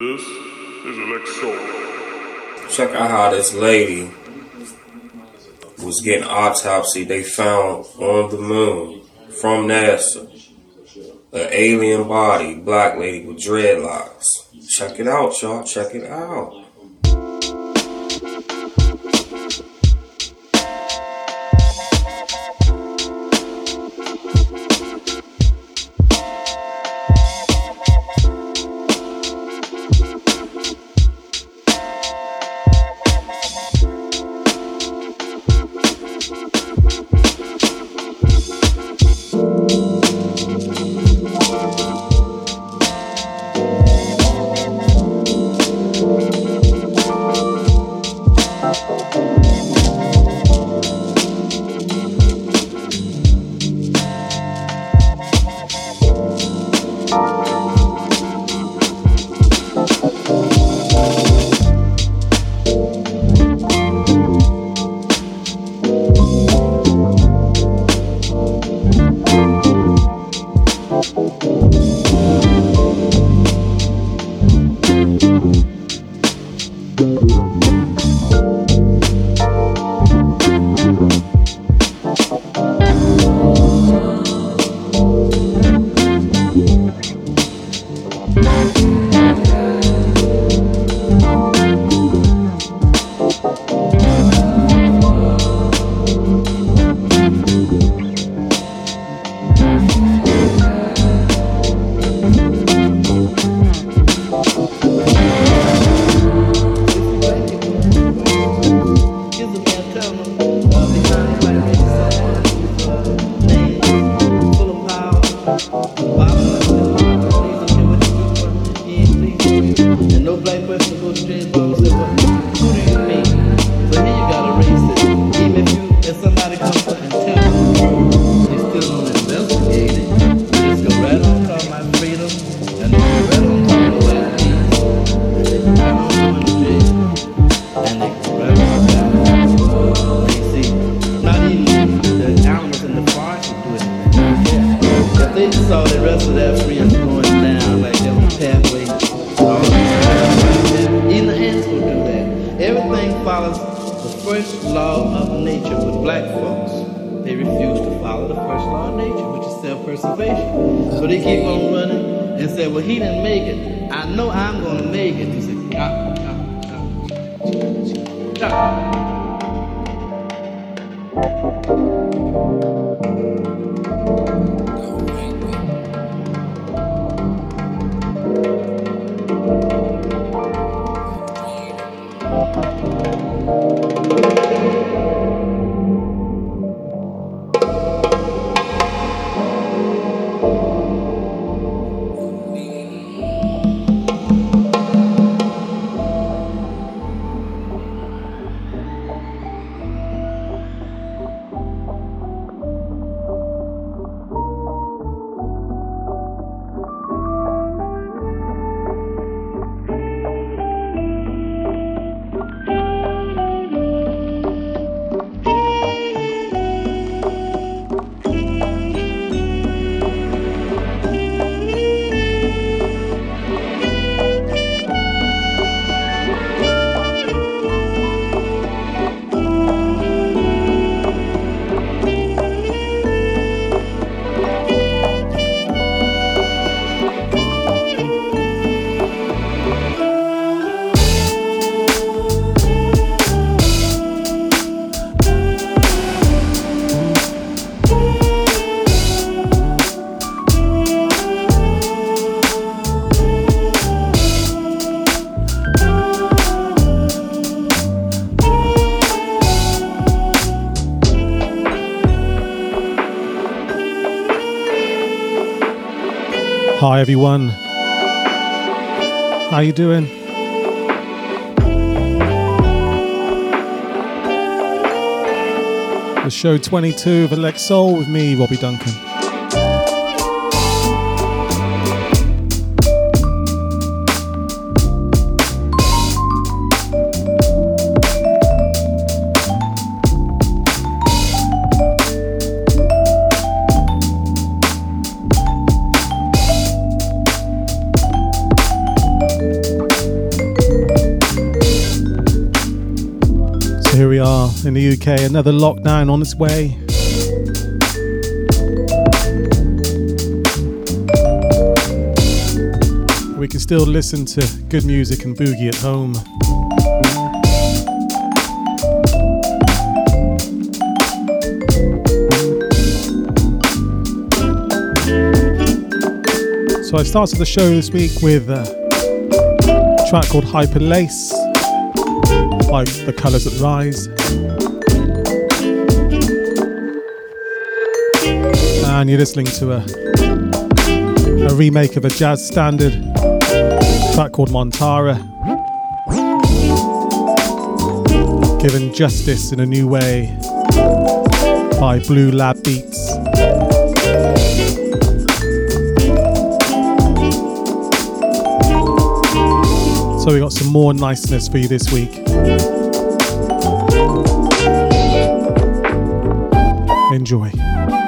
This is. Check out how this lady was getting autopsy. They found on the moon from NASA an alien body, black lady with dreadlocks. Check it out, y'all. Check it out. Hi everyone. How you doing? The show 22 of ElecSoul with me, Robbie Duncan. In the UK. Another lockdown on its way. We can still listen to good music and boogie at home. So I started the show this week with a track called Hyper By The Colours That Rise. And you're listening to a, a remake of a jazz standard track called Montara. Given justice in a new way by Blue Lab Beats. So we got some more niceness for you this week. Enjoy.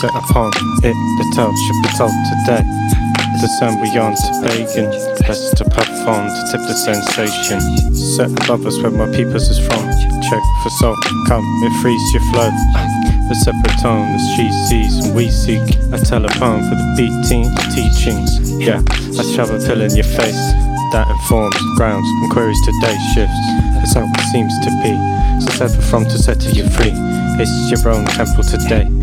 Set upon it. The tale should be told today. Discern beyond to pagan, best to perform to tip the sensation. Set above us where my peoples is from. Check for soul, come, it frees your flow. The separate tone as she sees and we seek. A poem for the beating teachings. Yeah, I shove a pill in your face. That informs, grounds, and queries today shifts. It's how it seems to be. So sever from to set you free. It's your own temple today.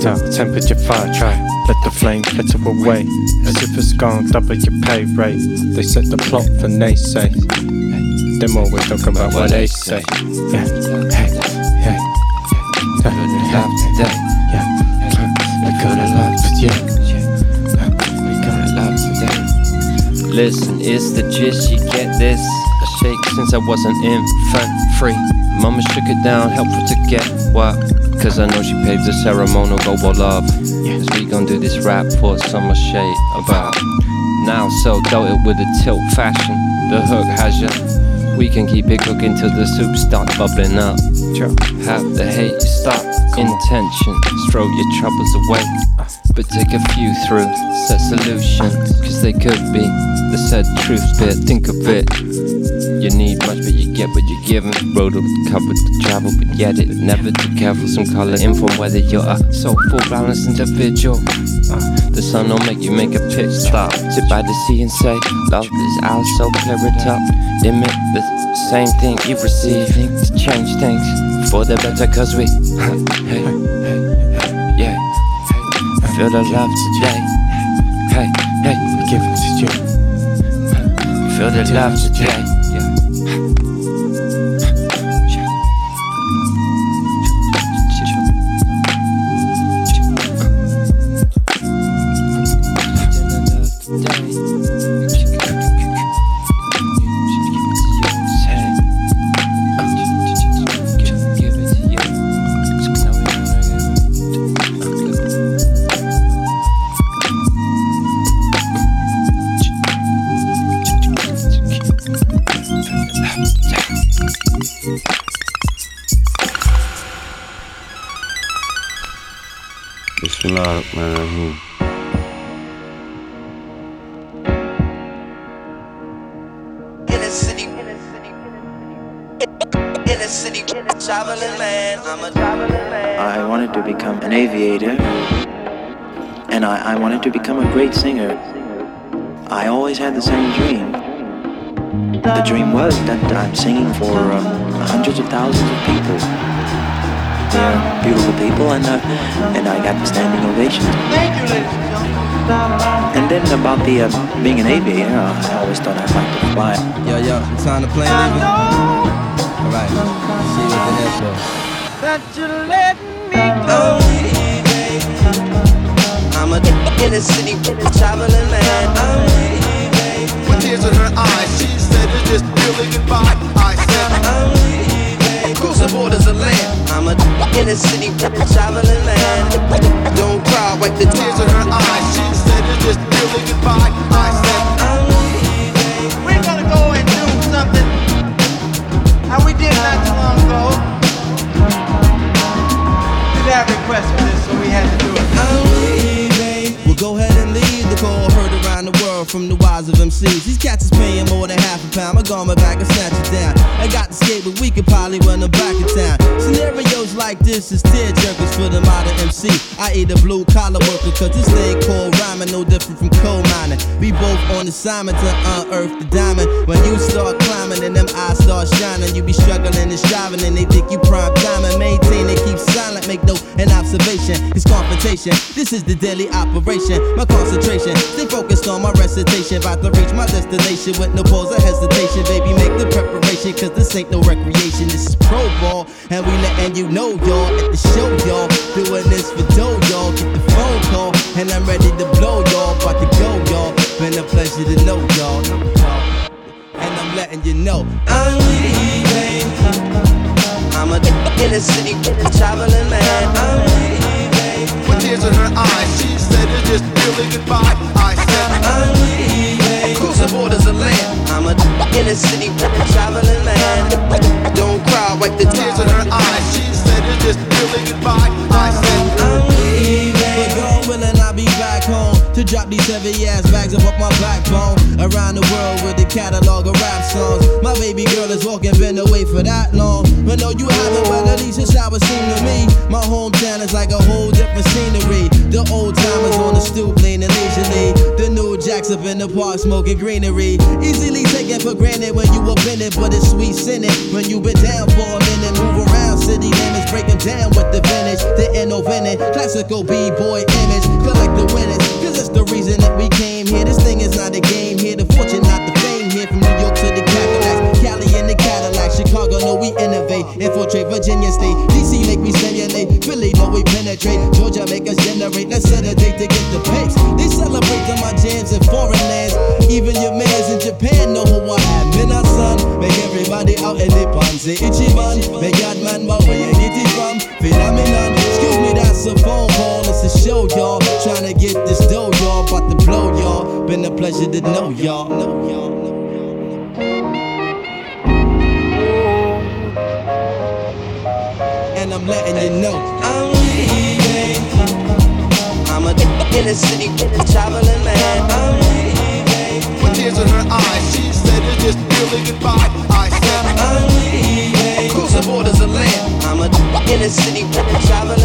Temperature fire try. Let the flame flitter away. As if it's gone double your pay rate. They set the plot for naysay. Them always talking about what they say. Yeah, hey, hey. Loved today. Yeah, We could have loved yeah. We could have loved today. Listen, it's the gist. You get this. I shake since I was an infant free. Mama shook it down, helpful to get what? Cause I know she paved the ceremonial of love. Cause we gon' do this rap for summer shade about. Now so doted with a tilt fashion. The hook has ya. We can keep it cooking till the soup start bubbling up. Have the hate stop. Intention, stroke your troubles away. But take a few through, set solutions. Cause they could be the said truth bit. Think of it. You need much, but you get what you're given. Road covered to travel, but yet it never too careful. Some color in from whether you're a soulful, balanced individual. Uh, the sun don't make you make a pit stop. Sit by the sea and say, Love is ours, so clear it up. Emit the same thing you receive to change things for the better, cause we, hey, feel the love today. Hey, hey, Give it to you. feel the love today. Being an aviator, I always thought I'd like to fly. Yo, yo, the time to play, nigga? Alright, see you with the head flow. That you let me go. Oh, I'm a inner city traveling man. I'm With tears in her eyes, she said, Is this really goodbye? I said, oh, Across the borders of land. I'm a inner city traveling man. This is tear jerkers for the modern MC. I eat a blue collar worker, cause this thing called rhyming no different from mining. We both on assignment to unearth the diamond. When you start climbing and them eyes start shining, you be struggling and striving, and they think you prime time and maintain it. Keep silent, make no an observation. It's confrontation. This is the daily operation. My concentration, stay focused on my recitation. About to reach my destination with no pause or hesitation. Baby, make the preparation, cause this ain't no recreation. This is pro ball, and we letting you know, y'all, at the show, y'all. Doing this for dough, y'all. Get the phone call, and I'm ready to blow, y'all. About to. Been a pleasure to know, y'all. And I'm letting you know. I'm leaving. I'm a inner city traveling man. I'm leaving. With tears in her eyes, she said, Is this really goodbye? I said, I'm leaving. Across the borders of land. I'm a inner city traveling man. Don't cry, wipe the Tears in her eyes, she said, Is this really goodbye? I said, I'm leaving. But God willing, I'll be back home to drop these heavy ass bags up off my backbone. Around the world with a catalog of rap songs. My baby girl is walking, been away for that long. But no, you haven't, well, at least it's how it seemed to me. My hometown is like a whole different scenery. The old timers on the stoop leaning leisurely. The new jacks up in the park smoking greenery. Easily taken for granted when you in it, but it's sweet sinning. When you been down for a minute, move around city limits, break 'em down with the vintage. The innovative, classical b-boy image. Collect the winners, cause it's the reason that we came here. This thing is not a game here. The fortune, not the y'all know. And I'm letting you know I'm leaving. I'm a in the city, a traveling man. I'm leaving. With tears in her eyes, she said it's just really goodbye. I said I'm leaving. Cruising borders of land. I'm a in the city, a traveling.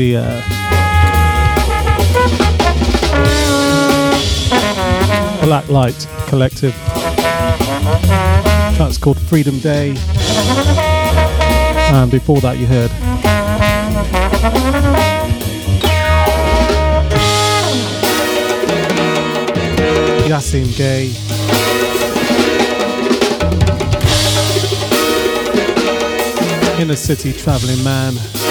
the. Uh, Black Light Collective. That's called Freedom Day. And before that, you heard Yasiin Gaye. Inner City Traveling Man.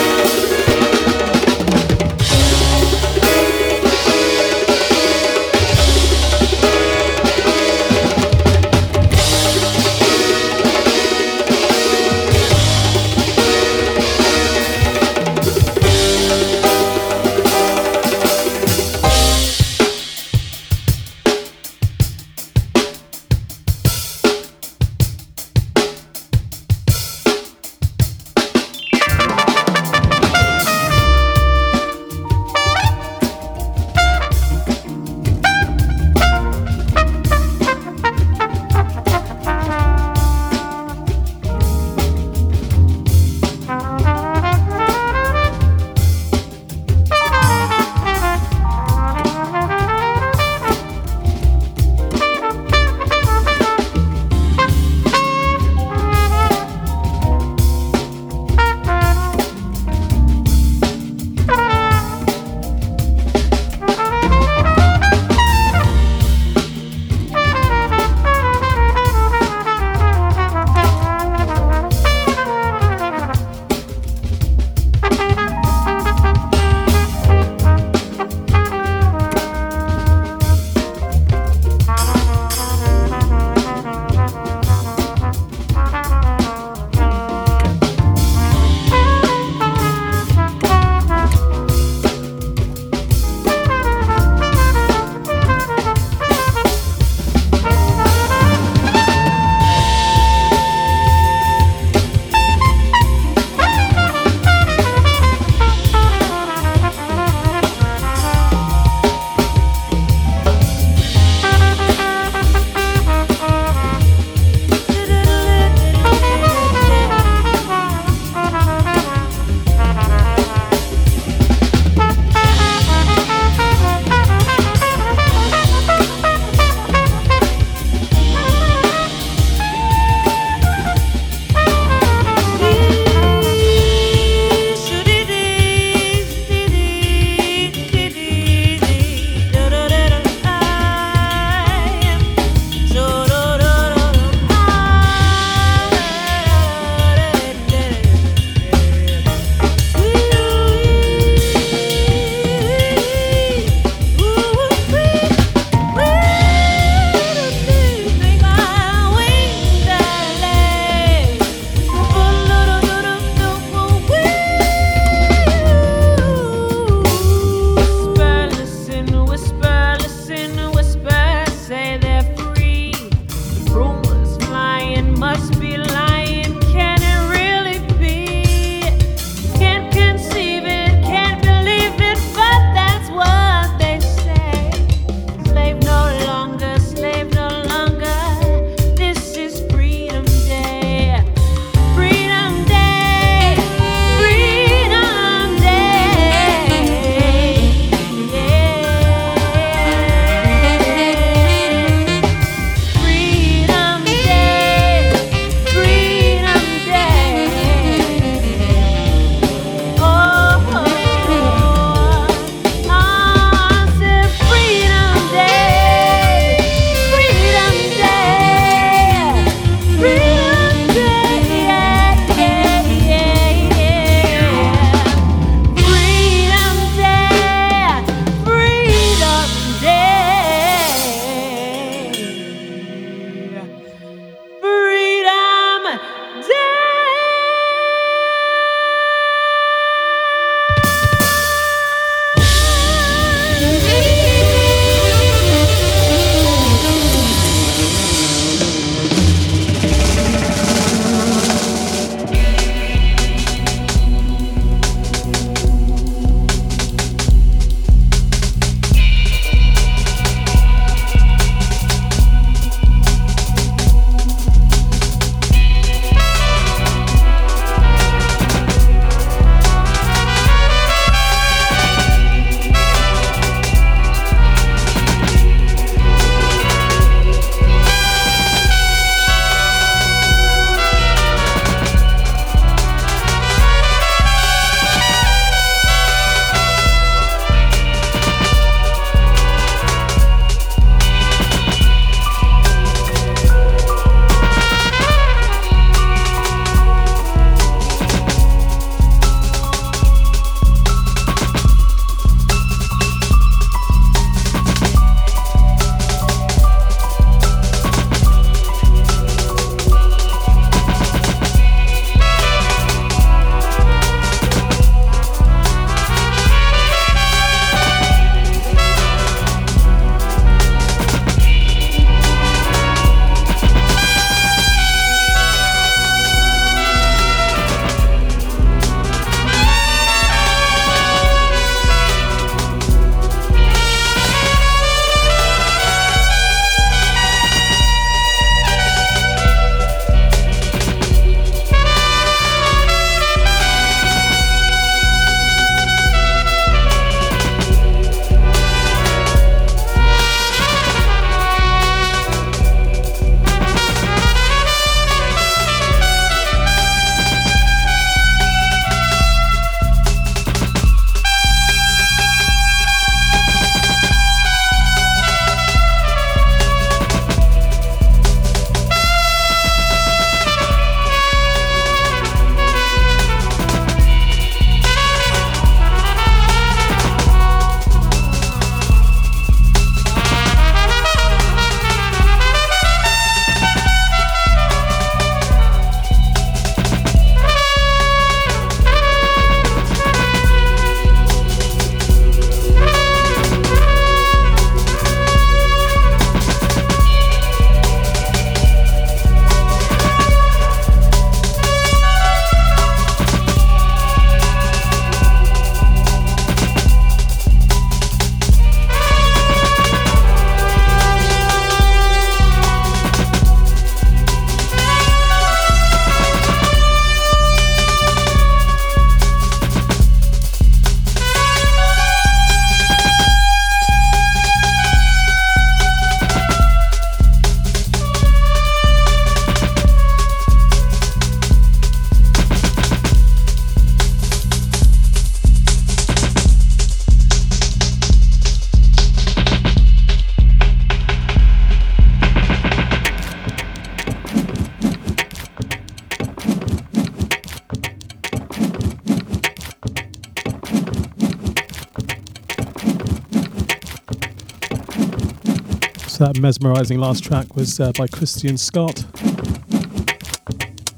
That mesmerizing last track was uh, by Christian Scott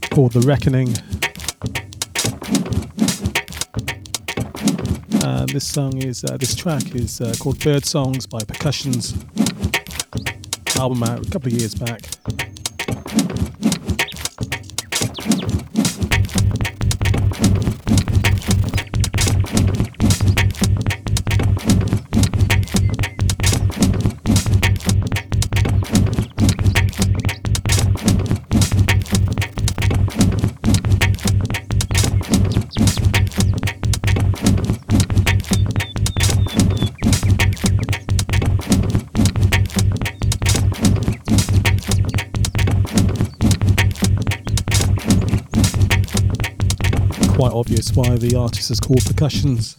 called The Reckoning. And this song is, uh, this track is uh, called Bird Songs by Percussions. Album out a couple of years back. Obvious why the artist is called Percussions.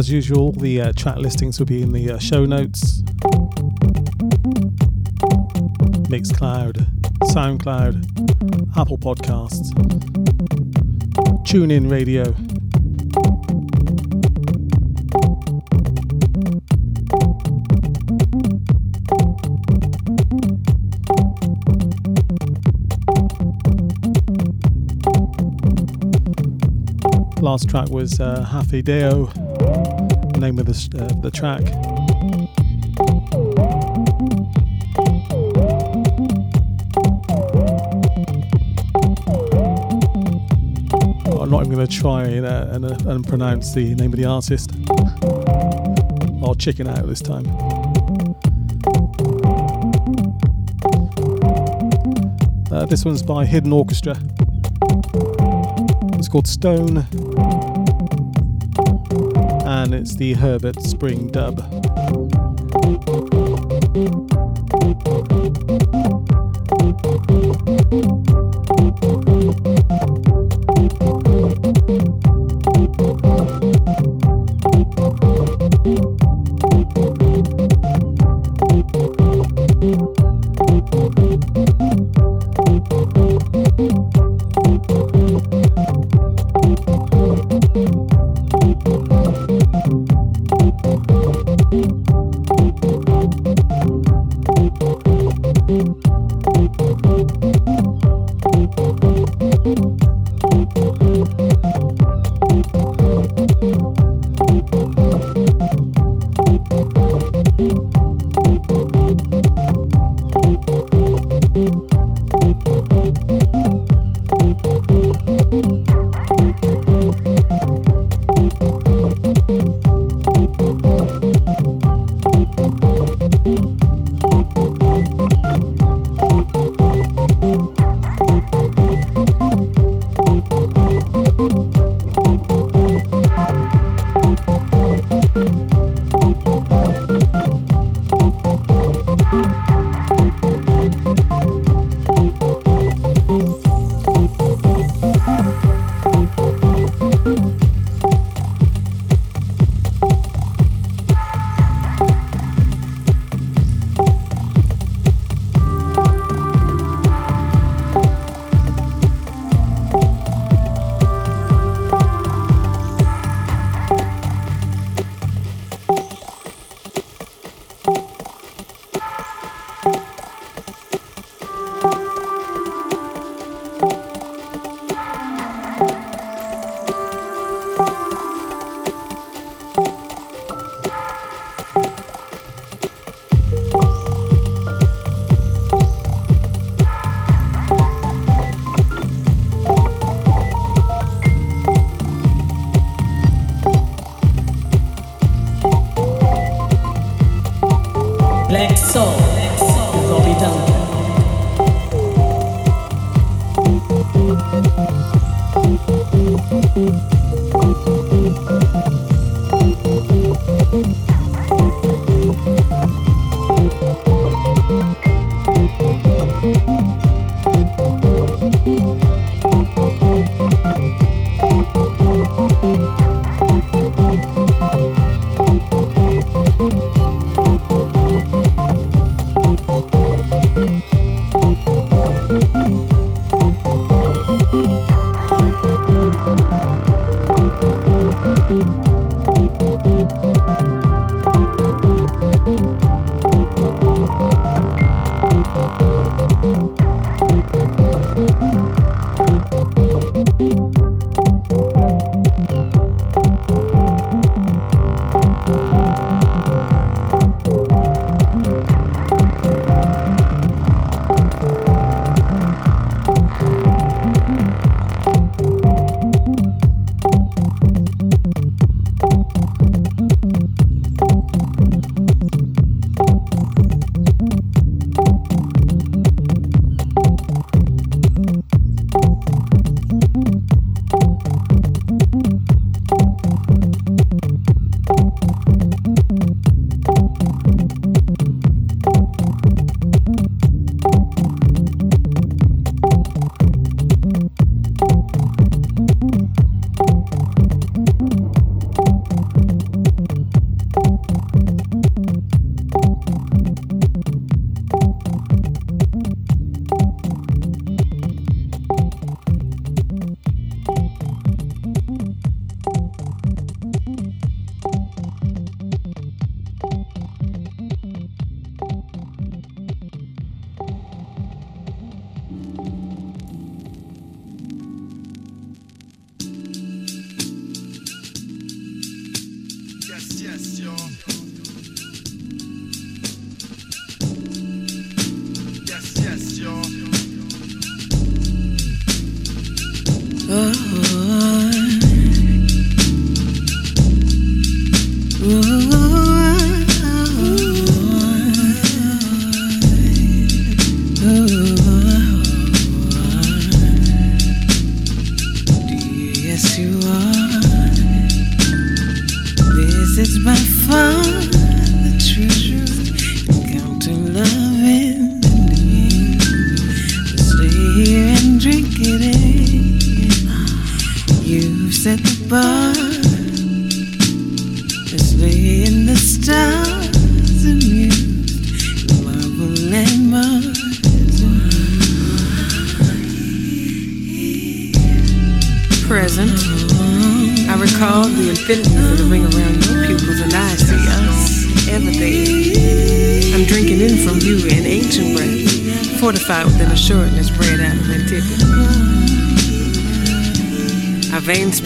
As usual, the uh, track listings will be in the uh, show notes. Mixcloud, SoundCloud, Apple Podcasts, TuneIn Radio. Last track was uh, Hafi Deo, name of the, uh, the track. I'm not even going to try and, uh, and, uh, and pronounce the name of the artist. I'll chicken out this time. Uh, this one's by Hidden Orchestra. It's called Stone, and it's the Herbert Spring dub. ElecSoul, Robbie Duncan. Well,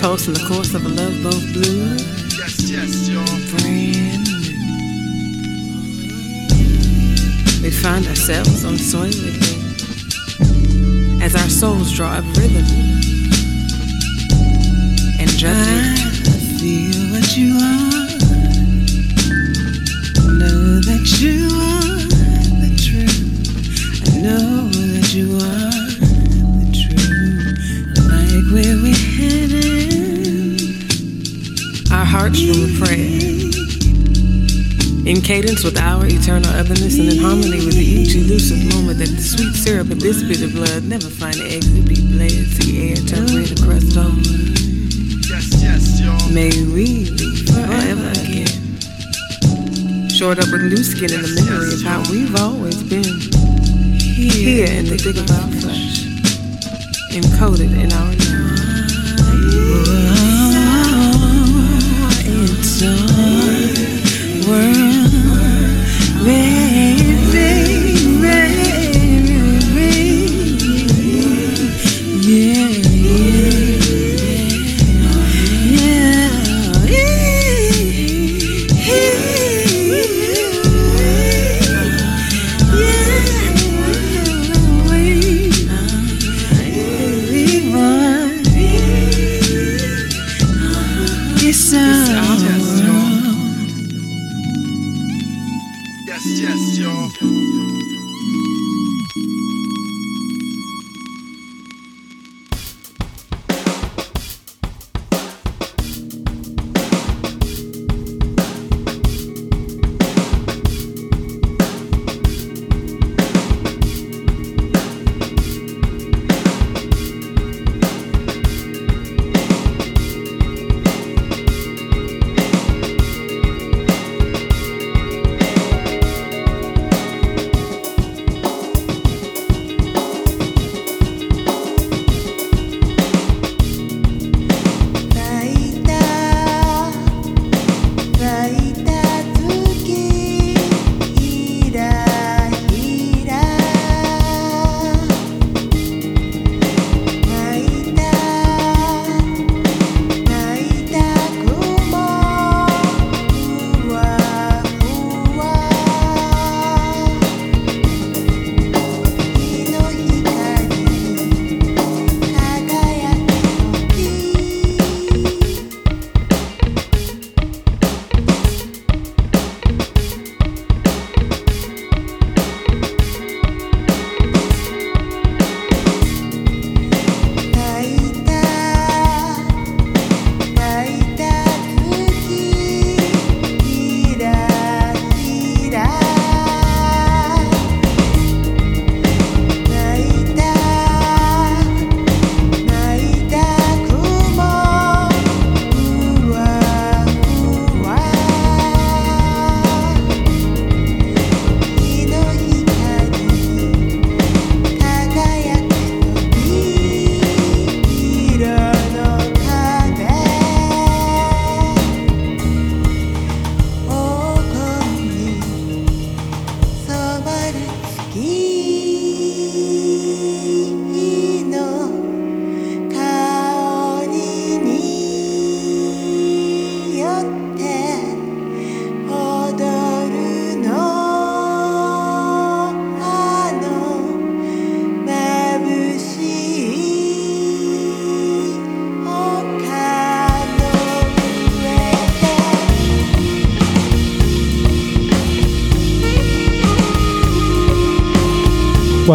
post in the course of a love boat blue. new skin in the memory of how we've always been. Here in the dig of our flesh, encoded in our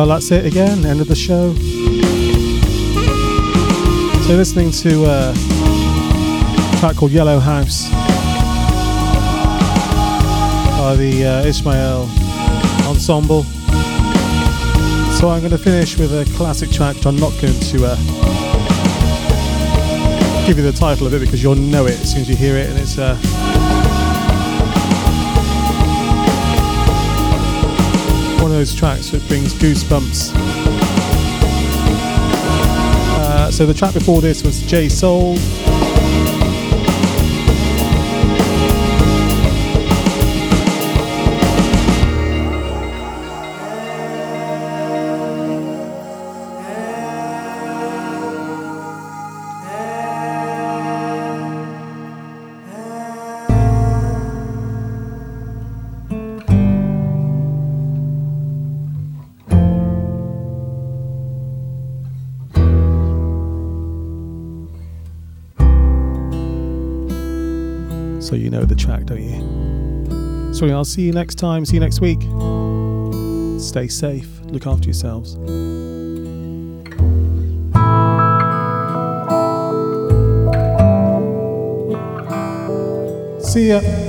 that's it again. End of the show. So, listening to uh, a track called Yellow House by the uh, Ishmael Ensemble. So, I'm going to finish with a classic track, I'm not going to uh, give you the title of it because you'll know it as soon as you hear it, and it's. Uh, those tracks brings goosebumps. Uh, so the track before this was J Soul. So you know the track, don't you? So I'll see you next time. See you next week. Stay safe. Look after yourselves. See ya.